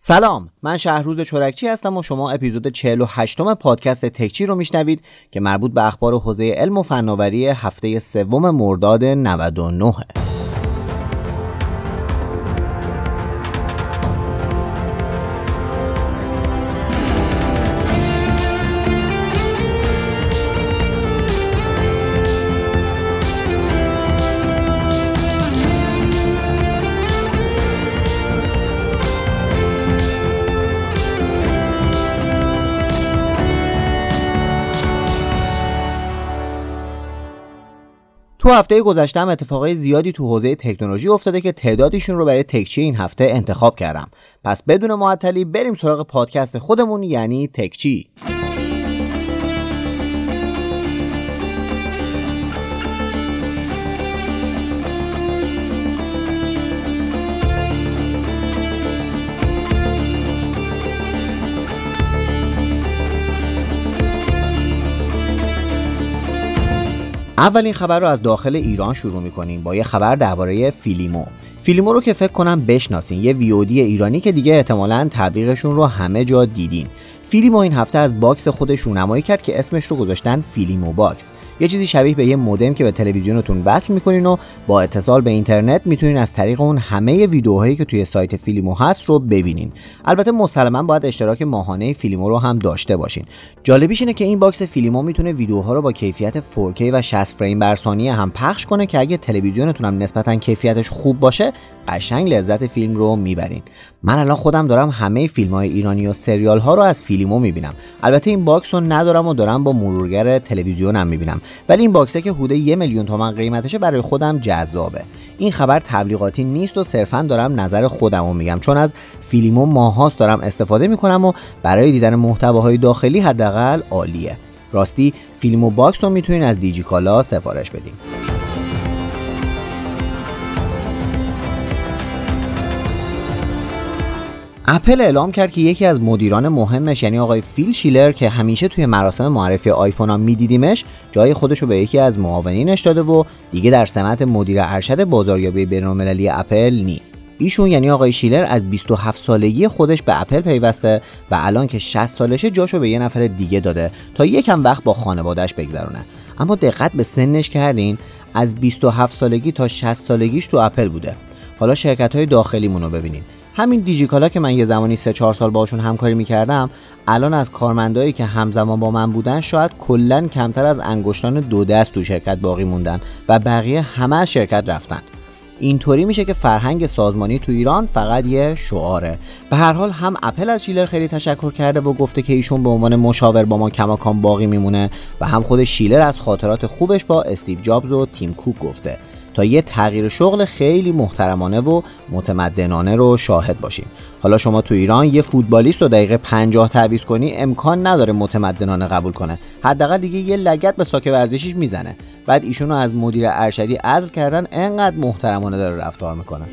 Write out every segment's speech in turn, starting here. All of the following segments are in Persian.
سلام من شهروز چورکچی هستم و شما اپیزود 48 م پادکست تکچی رو میشنوید که مربوط به اخبار حوزه علم و فناوری هفته سوم مرداد 99 تو هفته گذشته هم اتفاقای زیادی تو حوزه تکنولوژی افتاده که تعدادیشون رو برای تکچی این هفته انتخاب کردم. پس بدون معطلی بریم سراغ پادکست خودمون یعنی تکچی. اولین خبر رو از داخل ایران شروع می‌کنیم با یه خبر درباره فیلیمو. فیلیمو رو که فکر کنم بشناسین یه VOD ایرانی که دیگه احتمالا تبلیغشون رو همه جا دیدین. فیلیمو این هفته از box خودش رونمایی کرد که اسمش رو گذاشتن فیلیمو box. یه چیزی شبیه به یه مودم که به تلویزیونتون وصل می‌کنین و با اتصال به اینترنت می‌تونین از طریق اون همه ویدیوهایی که توی سایت فیلیمو هست رو ببینین. البته مسلما باید اشتراک ماهانه فیلیمو رو هم داشته باشین. جالبیش اینه که این box فیلیمو می‌تونه ویدیوها رو با کیفیت 4K و 60 فریم بر ثانیه هم پخش کنه که اگه تلویزیونتون هم نسبتا کیفیتش خوب باشه قشنگ لذت فیلم رو می‌برین. من الان خودم دارم همه فیلم های ایرانی و سریال ها رو از فیلیمو می‌بینم. البته این box رو ندارم و دارم با مرورگر تلویزیونم می‌بینم. ولی این box ه که حدود یه میلیون تومن قیمتشه برای خودم جذابه. این خبر تبلیغاتی نیست و صرفا دارم نظر خودم رو میگم. چون از فیلیمو ماهاست دارم استفاده می‌کنم و برای دیدن محتواهای داخلی حداقل عالیه. راستی فیلیمو باکس رو می‌تونین از دیجیکالا سفارش بدین. اپل اعلام کرد که یکی از مدیران مهمش یعنی آقای فیل شیلر که همیشه توی مراسم معرفی آیفون ها میدیدیمش جای خودش رو به یکی از معاونینش داده و دیگه در سمت مدیر ارشد بازاریابی بینالمللی اپل نیست. ایشون یعنی آقای شیلر از 27 سالگی خودش به اپل پیوسته و الان که 60 سالشه جاشو به یه نفر دیگه داده تا یکم وقت با خانوادهش بگذرونه. اما دقت به سنش کردین از 27 سالگی تا 60 سالگیش تو اپل بوده. حالا شرکت های داخلیمون رو ببینین همین دیجیکالا که من یه زمانی سه چهار سال باشون همکاری می‌کردم الان از کارمندایی که همزمان با من بودن شاید کلا کمتر از انگشتان دو دست تو شرکت باقی موندن و بقیه همه از شرکت رفتن. اینطوری میشه که فرهنگ سازمانی تو ایران فقط یه شعاره. به هر حال هم اپل از شیلر خیلی تشکر کرده و گفته که ایشون به عنوان مشاور با ما کماکان باقی میمونه و هم خود شیلر از خاطرات خوبش با استیو جابز و تیم کوک گفته. تا یه تغییر شغل خیلی محترمانه و متمدنانه رو شاهد باشیم. حالا شما تو ایران یه فوتبالیست رو دقیقه 50 تعویض کنی امکان نداره متمدنانه قبول کنه. حداقل دیگه یه لگت به ساک ورزشیش می‌زنه. بعد ایشونو از مدیر ارشدی عزل کردن انقدر محترمانه داره رفتار می‌کنه.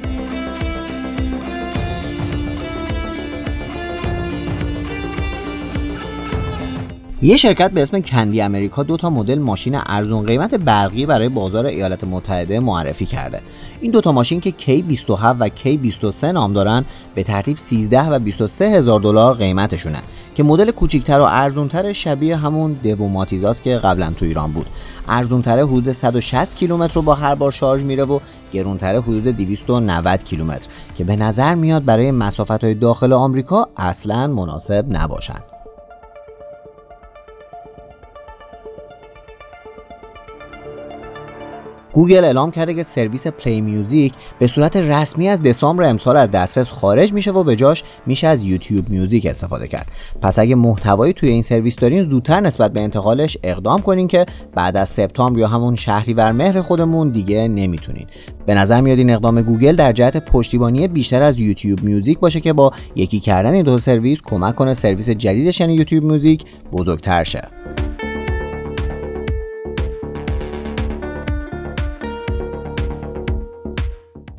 یه شرکت به اسم کندی امریکا دو تا مدل ماشین ارزون قیمت برقی برای بازار ایالات متحده معرفی کرده. این دوتا ماشین که K27 و K23 نام دارن به ترتیب 13 و 23 هزار دلار قیمتشونه که مدل کوچیکتر و ارزونتر شبیه همون دیو ماتیزاست که قبلا تو ایران بود. ارزونتره حدود 160 کیلومتر رو با هر بار شارژ میره و گرونتره حدود 290 کیلومتر که به نظر میاد برای مسافت های داخل آمریکا اصلا مناسب نباشند. گوگل اعلام کرده که سرویس Play Music به صورت رسمی از دسامبر امسال از دسترس خارج میشه و به جاش میشه از YouTube Music استفاده کرد. پس اگه محتوایی توی این سرویس دارین زودتر نسبت به انتقالش اقدام کنین که بعد از سپتامبر یا همون شهریور مهر خودمون دیگه نمی‌تونین. به نظر میاد این اقدام گوگل در جهت پشتیبانی بیشتر از YouTube Music باشه که با یکی کردن این دو سرویس کمک کنه سرویس جدیدش یعنی YouTube Music بزرگتر شه.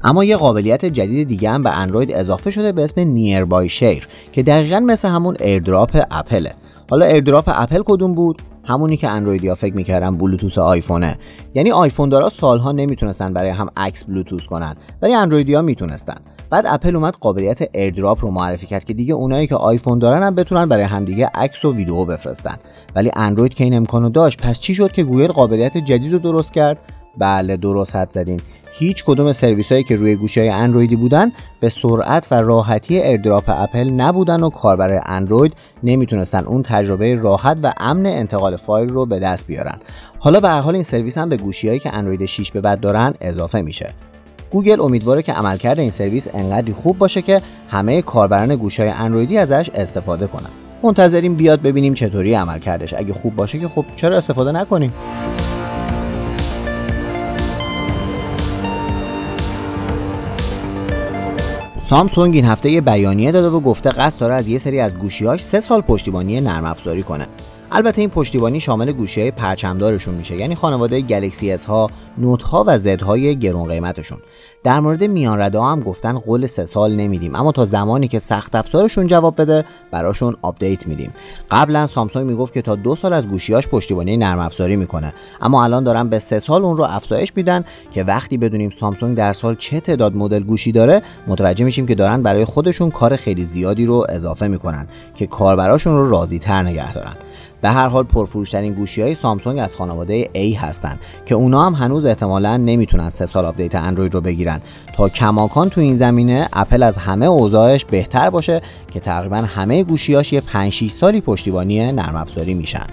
اما یه قابلیت جدید دیگه هم به اندروید اضافه شده به اسم Nearby Share که دقیقا مثل همون ایردراپ اپله. حالا ایردراپ اپل کدوم بود؟ همونی که اندرویدیا فکر می‌کردن بلوتوس آیفونه. یعنی آیفون دارا سالها نمی‌تونستن برای هم عکس بلوتوس کنن ولی اندرویدیا می‌تونستن. بعد اپل اومد قابلیت ایردراپ رو معرفی کرد که دیگه اونایی که آیفون دارن هم بتونن برای همدیگه عکس و ویدیو بفرستن. ولی اندروید که این امکانو داشت پس چی شد که گوگل قابلیت جدید رو درست کرد؟ بله درست حدس زدین. هیچ کدوم سرویس هایی که روی گوشی های اندرویدی بودن به سرعت و راحتی ایردراپ اپل نبودن و کاربر اندروید نمی‌تونستن اون تجربه راحت و امن انتقال فایل رو به دست بیارن. حالا به هر حال این سرویس هم به گوشی هایی که اندروید 6 به بعد دارن اضافه میشه. گوگل امیدواره که عملکرد این سرویس انقدری خوب باشه که همه کاربران گوشی اندرویدی ازش استفاده کنن. منتظریم بیاد ببینیم چطوری عملکردش اگه خوب باشه که خب چرا استفاده نکنیم؟ سامسونگ این هفته یه بیانیه داده و گفته قصد داره از یه سری از گوشیهاش سه سال پشتیبانی نرم افزاری کنه. البته این پشتیبانی شامل گوشی پرچمدارشون میشه یعنی خانواده گلکسی اس ها نوت ها و زد های گرون قیمتشون. در مورد میان رده هم گفتن قول سه سال نمیدیم اما تا زمانی که سخت افزارشون جواب بده براشون آپدیت میدیم. قبلا سامسونگ می‌گفت که تا دو سال از گوشیاش پشتیبانی نرم افزاری می‌کنه اما الان دارن به سه سال اون رو افزایش میدن که وقتی بدونیم سامسونگ در سال چه تعداد مدل گوشی داره متوجه میشیم که دارن برای خودشون کار خیلی زیادی رو اضافه می‌کنن که کاربراشون رو راضی تر نگه دارن. به هر حال پرفروشترین گوشی های سامسونگ از خانواده A هستند که اونا هم هنوز احتمالا نمی‌تونن سه سال آپدیت اندروید رو بگیرن. تا کماکان تو این زمینه اپل از همه اوضاعش بهتر باشه که تقریبا همه گوشیاش یه 5 6 سالی پشتیبانی نرم افزاری میشن.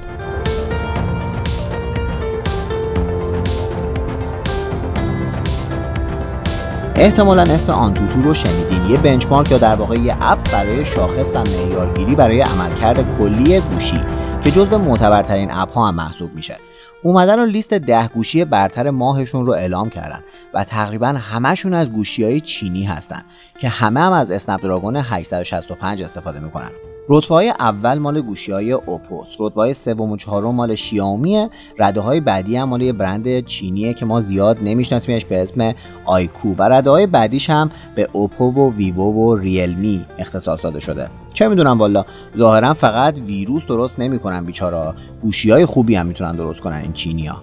احتمالا اسم آنتوتو رو شنیدین. یه بنچمارک یا در واقع یه اپ برای شاخص و معیارگیری برای عملکرد کلی گوشی. که جزو معتبرترین اپ ها هم محسوب میشه. اومدن و لیست ده گوشی برتر ماهشون رو اعلام کردن و تقریبا همشون از گوشی های چینی هستن که همه هم از اسنپ دراگون 865 استفاده می‌کنن. رتبه های اول مال گوشی های اوپوس رتبه های سوم و چهارم مال شیائومیه رده های بعدی هم مال یه برند چینیه که ما زیاد نمیشناسیمش به اسم آیکو و رده های بعدیش هم به اوپو و ویوو و ریلمی اختصاص داده شده. چه می‌دونم والا ظاهرا فقط ویروس درست نمی‌کنن بیچارا گوشی های خوبی هم می‌تونن درست کنن این چینیا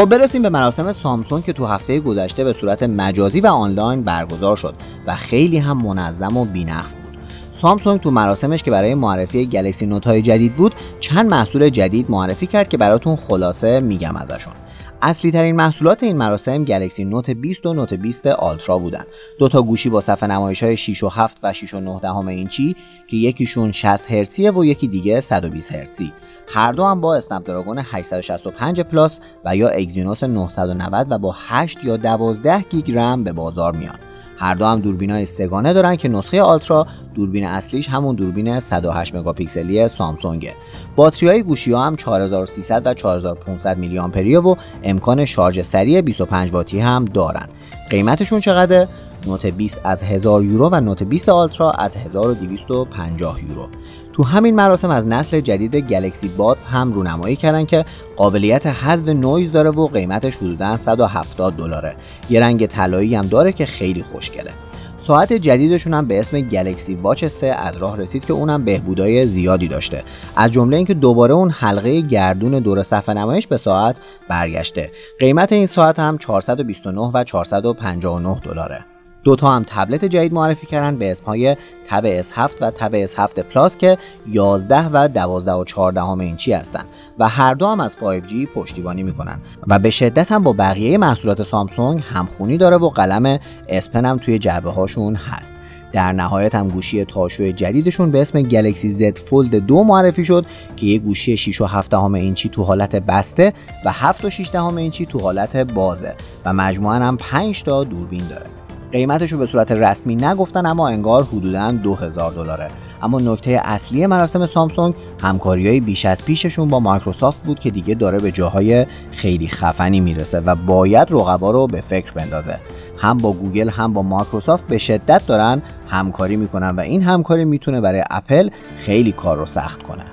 خب برسیم به مراسم سامسونگ که تو هفته گذشته به صورت مجازی و آنلاین برگزار شد و خیلی هم منظم و بینقص بود. سامسونگ تو مراسمش که برای معرفی گلکسی نوت های جدید بود چند محصول جدید معرفی کرد که براتون خلاصه میگم ازشون. اصلی ترین محصولات این مراسم گلکسی نوت 20 و نوت 20 آلترا بودن. دو تا گوشی با صفحه نمایش های 6 و 7 و 6 و 9 دهم اینچی که یکیشون 60 هرتزیه و یکی دیگه 120 هرتزی. هر دو هم با اسنپ دراگون 865 پلاس و یا اگزینوس 990 و با 8 یا 12 گیگ رم به بازار میان. هر دو هم دوربین های سه‌گانه دارن که نسخه آلترا دوربین اصلیش همون دوربین 108 مگاپیکسلی سامسونگه. باتری های گوشی ها هم 4300 و 4500 میلی آمپریه و امکان شارژ سریع 25 واتی هم دارن. قیمتشون چقدره؟ نوت 20 از 1000 یورو و نوت 20 آلترا از 1250 یورو. تو همین مراسم از نسل جدید گلکسی بادز هم رونمایی کردن که قابلیت حذف نویز داره و قیمتش حدودا 170 دلاره. یه رنگ طلایی هم داره که خیلی خوشگله. ساعت جدیدشون هم به اسم گلکسی واچ 3 از راه رسید که اونم بهبودای زیادی داشته. از جمله اینکه دوباره اون حلقه گردون دور صفحه نمایش به ساعت برگشته. قیمت این ساعت هم 429 و 459 دلاره. دوتا هم تبلت جدید معرفی کردن به اسمهای تب S7 و تب S7 پلاس که 11 و 12 و 14 اینچی هستند و هر دو هم از 5G پشتیبانی می‌کنن. و به شدت هم با بقیه محصولات سامسونگ همخونی داره و قلم اسپن هم توی جعبه هاشون هست. در نهایت هم گوشی تاشو جدیدشون به اسم گلکسی Z فولد 2 معرفی شد که یه گوشی 6 و 7 اینچی تو حالت بسته و 7 و 6 اینچی تو حالت بازه و مجموعا هم 5 تا دوربین داره. قیمتش رو به صورت رسمی نگفتن اما انگار حدودا 2000 دلاره. اما نکته اصلی مراسم سامسونگ همکاری های بیش از پیششون با مایکروسافت بود که دیگه داره به جاهای خیلی خفنی می‌رسه و باید رقبا رو به فکر بندازه. هم با گوگل هم با مایکروسافت به شدت دارن همکاری می‌کنن و این همکاری می‌تونه برای اپل خیلی کار رو سخت کنه.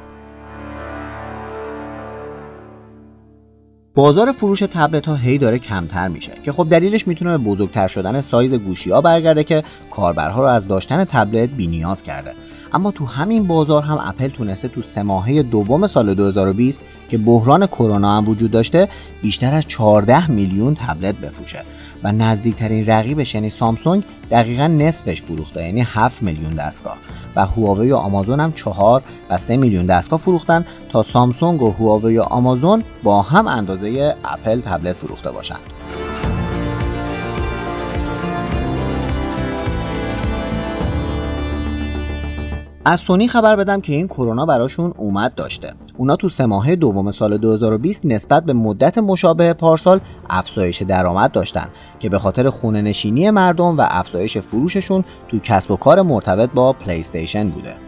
بازار فروش تبلت ها هی داره کمتر میشه که خب دلیلش می‌تونه به بزرگتر شدن سایز گوشی ها برگرده که کاربرها رو از داشتن تبلت بینیاز کرده. اما تو همین بازار هم اپل تونسته تو سه ماهه دوم سال 2020 که بحران کرونا هم وجود داشته بیشتر از 14 میلیون تبلت بفروشه و نزدیکترین رقیبش یعنی سامسونگ دقیقا نصفش فروخته یعنی 7 میلیون دستگاه. و هواوی و آمازون هم 4 و 3 میلیون دستگاه فروختن تا سامسونگ و هواوی و آمازون با هم اندازه اپل تبلت فروخته باشند از سونی خبر بدم که این کرونا براشون اومد داشته. اونا تو سه ماهه دوم سال 2020 نسبت به مدت مشابه پارسال افزایش درآمد داشتن که به خاطر خونه نشینی مردم و افزایش فروششون تو کسب و کار مرتبط با پلی بوده.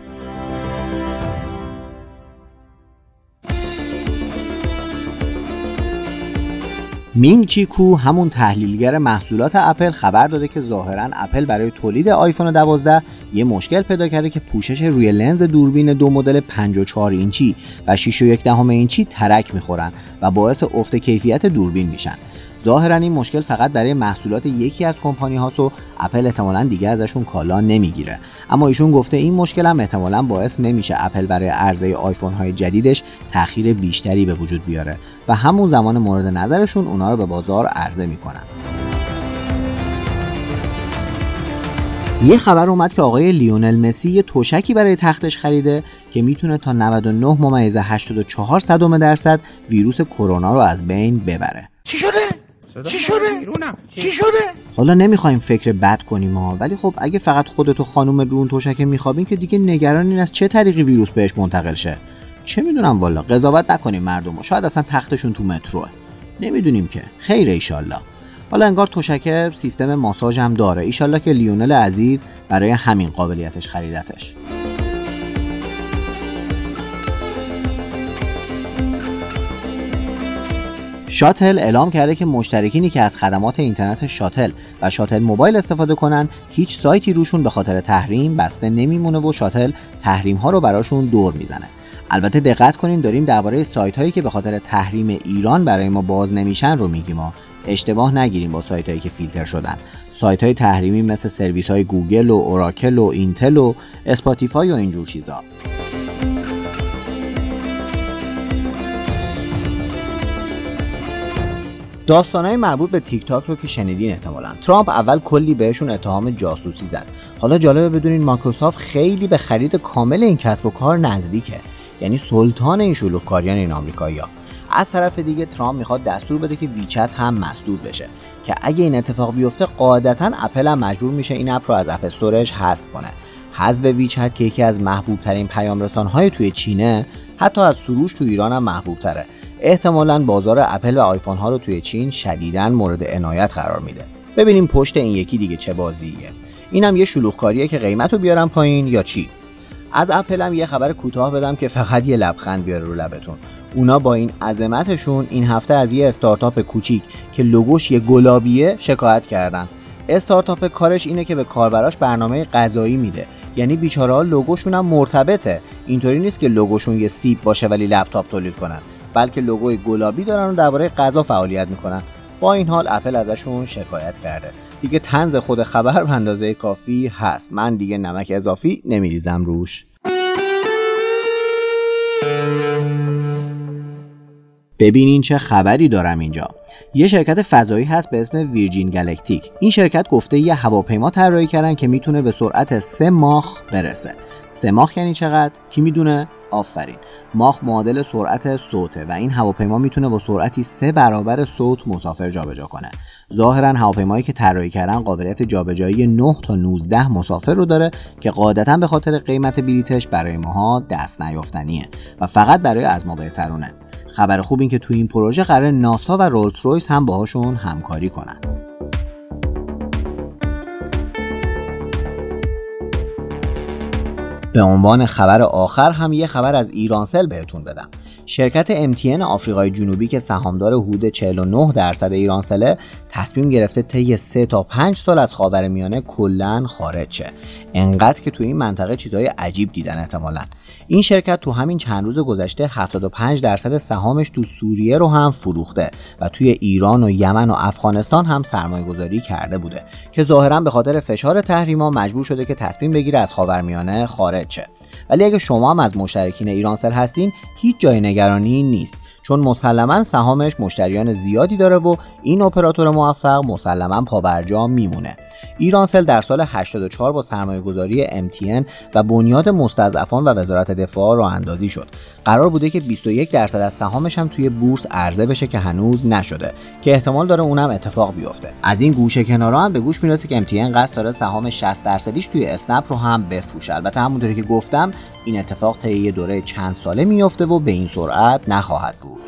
مینگ چی کو همون تحلیلگر محصولات اپل خبر داده که ظاهرا اپل برای تولید آیفون 12 یه مشکل پیدا کرده که پوشش روی لنز دوربین دو مدل 54 اینچی و 6.1 دهم اینچی ترک می‌خورن و باعث افت کیفیت دوربین میشن. ظاهرا این مشکل فقط برای محصولات یکی از کمپانی هاست و اپل احتمالا دیگه ازشون کالا نمی‌گیره اما ایشون گفته این مشکل هم احتمالا باعث نمیشه اپل برای عرضه آیفون های جدیدش تاخیر بیشتری به وجود بیاره و همون زمان مورد نظرشون اونا رو به بازار عرضه می‌کنن یه خبر اومد که آقای لیونل مسی یه توشکی برای تختش خریده که می‌تونه تا 99 ممیز 84 صدم درصد ویروس کرونا رو از بین ببره. چی شده؟ چی شده؟ چی شده؟ حالا نمی‌خوایم فکر بد کنیم ها ولی خب اگه فقط خودت و خانم رون توشک میخوابین که دیگه نگران از چه طریقی ویروس بهش منتقل شه. چه می‌دونم والا قضاوت نکنیم مردم شاید اصلا تختشون تو متروه. نمی‌دونیم که. خیر ایشالله. حالا انگار توشکه سیستم ماساژ هم داره. ایشالله که لیونل عزیز برای همین قابلیتش خریدتش. شاتل اعلام کرده که مشترکینی که از خدمات اینترنت شاتل و شاتل موبایل استفاده کنن هیچ سایتی روشون به خاطر تحریم بسته نمیمونه و شاتل تحریم ها رو براشون دور می‌زنه. البته دقت کنیم داریم درباره سایت هایی که به خاطر تحریم ایران برای ما باز نمیشن رو میگیم اشتباه نگیریم با سایت هایی که فیلتر شدن. سایت های تحریمی مثل سرویس های گوگل و اوراکل و اینتل و اسپاتیفای و اینجور چیزا. داستانهای مربوط به تیک تاک رو که شنیدین احتمالا. ترامپ اول کلی بهشون اتهام جاسوسی زد. حالا جالبه بدونین مایکروسافت خیلی به خرید کامل این کسب و کار نزدیکه. یعنی سلطان این شلوغکاریان این آمریکایی‌ها. از طرف دیگه ترامپ می‌خواد دستور بده که ویچت هم مسدود بشه که اگه این اتفاق بیفته قاعدتا اپل هم مجبور میشه این اپ رو از اپ استورش حذف کنه. حذف ویچت که یکی از محبوب ترین پیام های توی چینه حتی از سروش تو ایران هم محبوب تره احتمالا بازار اپل و آیفون ها رو توی چین شدیدا مورد عنایت قرار میده. ببینیم پشت این یکی دیگه چه بازیه. اینم یه شلوغکاریه که قیمت رو بیارم پایین یا چی؟ از اپل هم یه خبر کوتاه بدم که فقط یه لبخند بیاره رو لبتون. اونا با این عظمتشون این هفته از یه استارتاپ کوچیک که لوگوش یه گلابیه شکایت کردن. استارتاپ کارش اینه که به کاربراش برنامه غذایی میده. یعنی بیچاره ها لوگوشون هم مرتبطه. اینطوری نیست که لوگوشون یه سیب باشه ولی لپتاپ تولید کنن. بلکه لوگوی گلابی دارن و درباره غذا فعالیت می‌کنن. با این حال اپل ازشون شکایت کرده. دیگه طنز خود خبر به اندازه کافی هست. من دیگه نمک اضافی نمیریزم روش. ببینین چه خبری دارم اینجا. یه شرکت فضایی هست به اسم ویرجین گالکتیک این شرکت گفته یه هواپیما طراحی کردن که می‌تونه به سرعت سه ماخ برسه. سه ماخ یعنی چقدر؟ کی می‌دونه؟ آفرین. ماخ معادل سرعت صوته و این هواپیما می‌تونه با سرعتی سه برابر صوت مسافر جابجا کنه. ظاهرا هواپیمایی که طراحی کردن قابلیت جابجایی 9 تا 19 مسافر رو داره که قاعدتا به خاطر قیمت بلیتش برای ماها دست نیافتنیه و فقط برای از ما بهترونه. خبر خوب این که تو این پروژه قرار ناسا و رولز رویس هم باهاشون همکاری کنن. به عنوان خبر آخر هم یه خبر از ایرانسل بهتون بدم. شرکت MTN آفریقای جنوبی که سهامدار حدود 49 درصد ایرانسله تصمیم گرفته طی 3 تا 5 سال از خاورمیانه کلا خارج شه. انقدر که تو این منطقه چیزهای عجیب دیدن احتمالا. این شرکت تو همین چند روز گذشته 75 درصد سهامش تو سوریه رو هم فروخته و توی ایران و یمن و افغانستان هم سرمایه گذاری کرده بوده که ظاهرا به خاطر فشار تحریما مجبور شده که تصمیم بگیره از خاورمیانه خارج شه ولی اگه شما هم از مشترکین ایرانسل هستین هیچ جای نگرانی نیست. چون مسلما سهامش مشتریان زیادی داره و این اپراتور موفق مسلما پابرجا میمونه. ایرانسل در سال 84 با سرمایه گذاری MTN و بنیاد مستضعفان و وزارت دفاع راه اندازی شد. قرار بوده که 21 درصد از سهامش هم توی بورس عرضه بشه که هنوز نشده که احتمال داره اونم اتفاق بیفته. از این گوشه کنارا هم به گوش می‌رسه که MTN قصد داره سهام 60 درصدیش توی اسنپ رو هم بفروشه. البته همونطوری که گفتم این اتفاق طی یه دوره چند ساله میفته و به این سرعت نخواهد بود.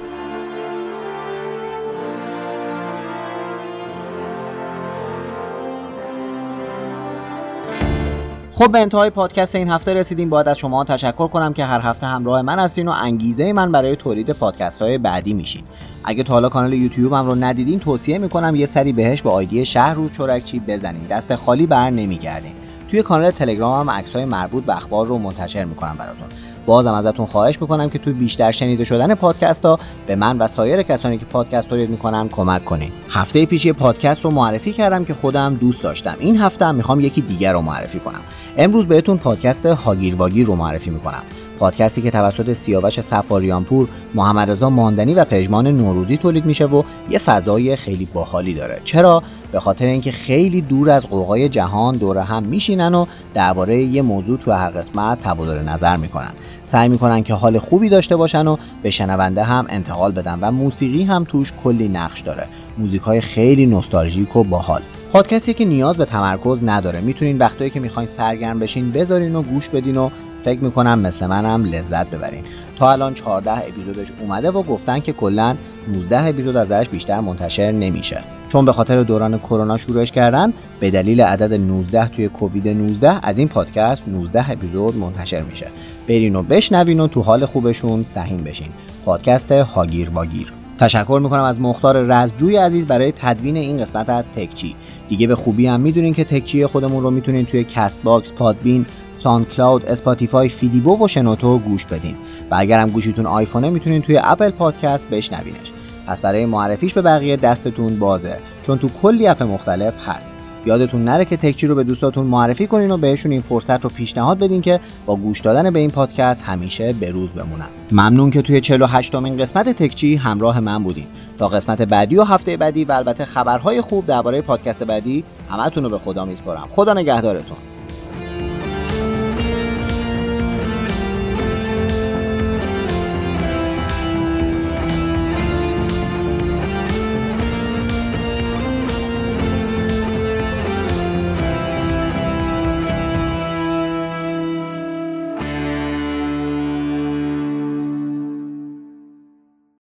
خب به انتهای پادکست این هفته رسیدیم. باید از شما تشکر کنم که هر هفته همراه من هستین و انگیزه من برای تولید پادکست های بعدی میشین. اگه تا حالا کانال یوتیوبم رو ندیدین توصیه می‌کنم یه سری بهش با آیدی شهر روز چورکچی بزنین. دست خالی بر نمیگردین. توی کانال تلگرام هم عکس‌های مربوط به اخبار رو منتشر می‌کنم براتون. بازم ازتون خواهش می‌کنم که توی بیشتر شنیده شدن پادکست ها به من و سایر کسانی که پادکست تولید می‌کنن کمک کنین. هفته پیشی پادکست رو معرفی کردم که خودم دوست داشتم. این هفته هم می‌خوام یکی دیگر رو معرفی کنم. امروز بهتون پادکست هاگیر واگیر رو معرفی می‌کنم. پادکستی که توسط سیاوش سفاریانپور، محمد رضا ماندنی و پژمان نوروزی تولید میشه و یه فضای خیلی باحالی داره. چرا؟ به خاطر اینکه خیلی دور از قوقای جهان دور هم میشینن و درباره یه موضوع تو هر قسمت تبادل نظر می‌کنن. سعی می‌کنن که حال خوبی داشته باشن و به شنونده هم انتقال بدن و موسیقی هم توش کلی نقش داره. موزیک های خیلی نوستالژیک و باحال. پادکستی که نیاز به تمرکز نداره. می‌تونین وقتایی که می‌خواین سرگرم بشین بذارین و گوش بدین و فکر می‌کنم مثل منم لذت ببرین. تا الان 14 اپیزودش اومده و گفتن که کلا 19 اپیزود ازش بیشتر منتشر نمیشه. چون به خاطر دوران کرونا شروعش کردن به دلیل عدد 19 توی کووید 19 از این پادکست 19 اپیزود منتشر میشه. برین و بشنوین و تو حال خوبشون سهیم بشین. پادکست هاگیر واگیر. تشکر می‌کنم از مختار رزجوی عزیز برای تدوین این قسمت از تکچی. دیگه به خوبی هم می‌دونین که تکچی خودمون رو می‌تونین توی CastBox Podbean SoundCloud Spotify فیدیبو و شنوتو گوش بدین. و اگرم گوشیتون آیفونه می‌تونین توی Apple Podcast بشنوینش. پس برای معرفیش به بقیه دستتون بازه چون تو کلی اپ مختلف هست. یادتون نره که تکچی رو به دوستاتون معرفی کنین و بهشون این فرصت رو پیشنهاد بدین که با گوش دادن به این پادکست همیشه به روز بمونن. ممنون که توی 48 امین قسمت تکچی همراه من بودین. تا قسمت بعدی و هفته بعدی و البته خبرهای خوب درباره پادکست بعدی همتون رو به خدا میسپارم. خدا نگهدارتون.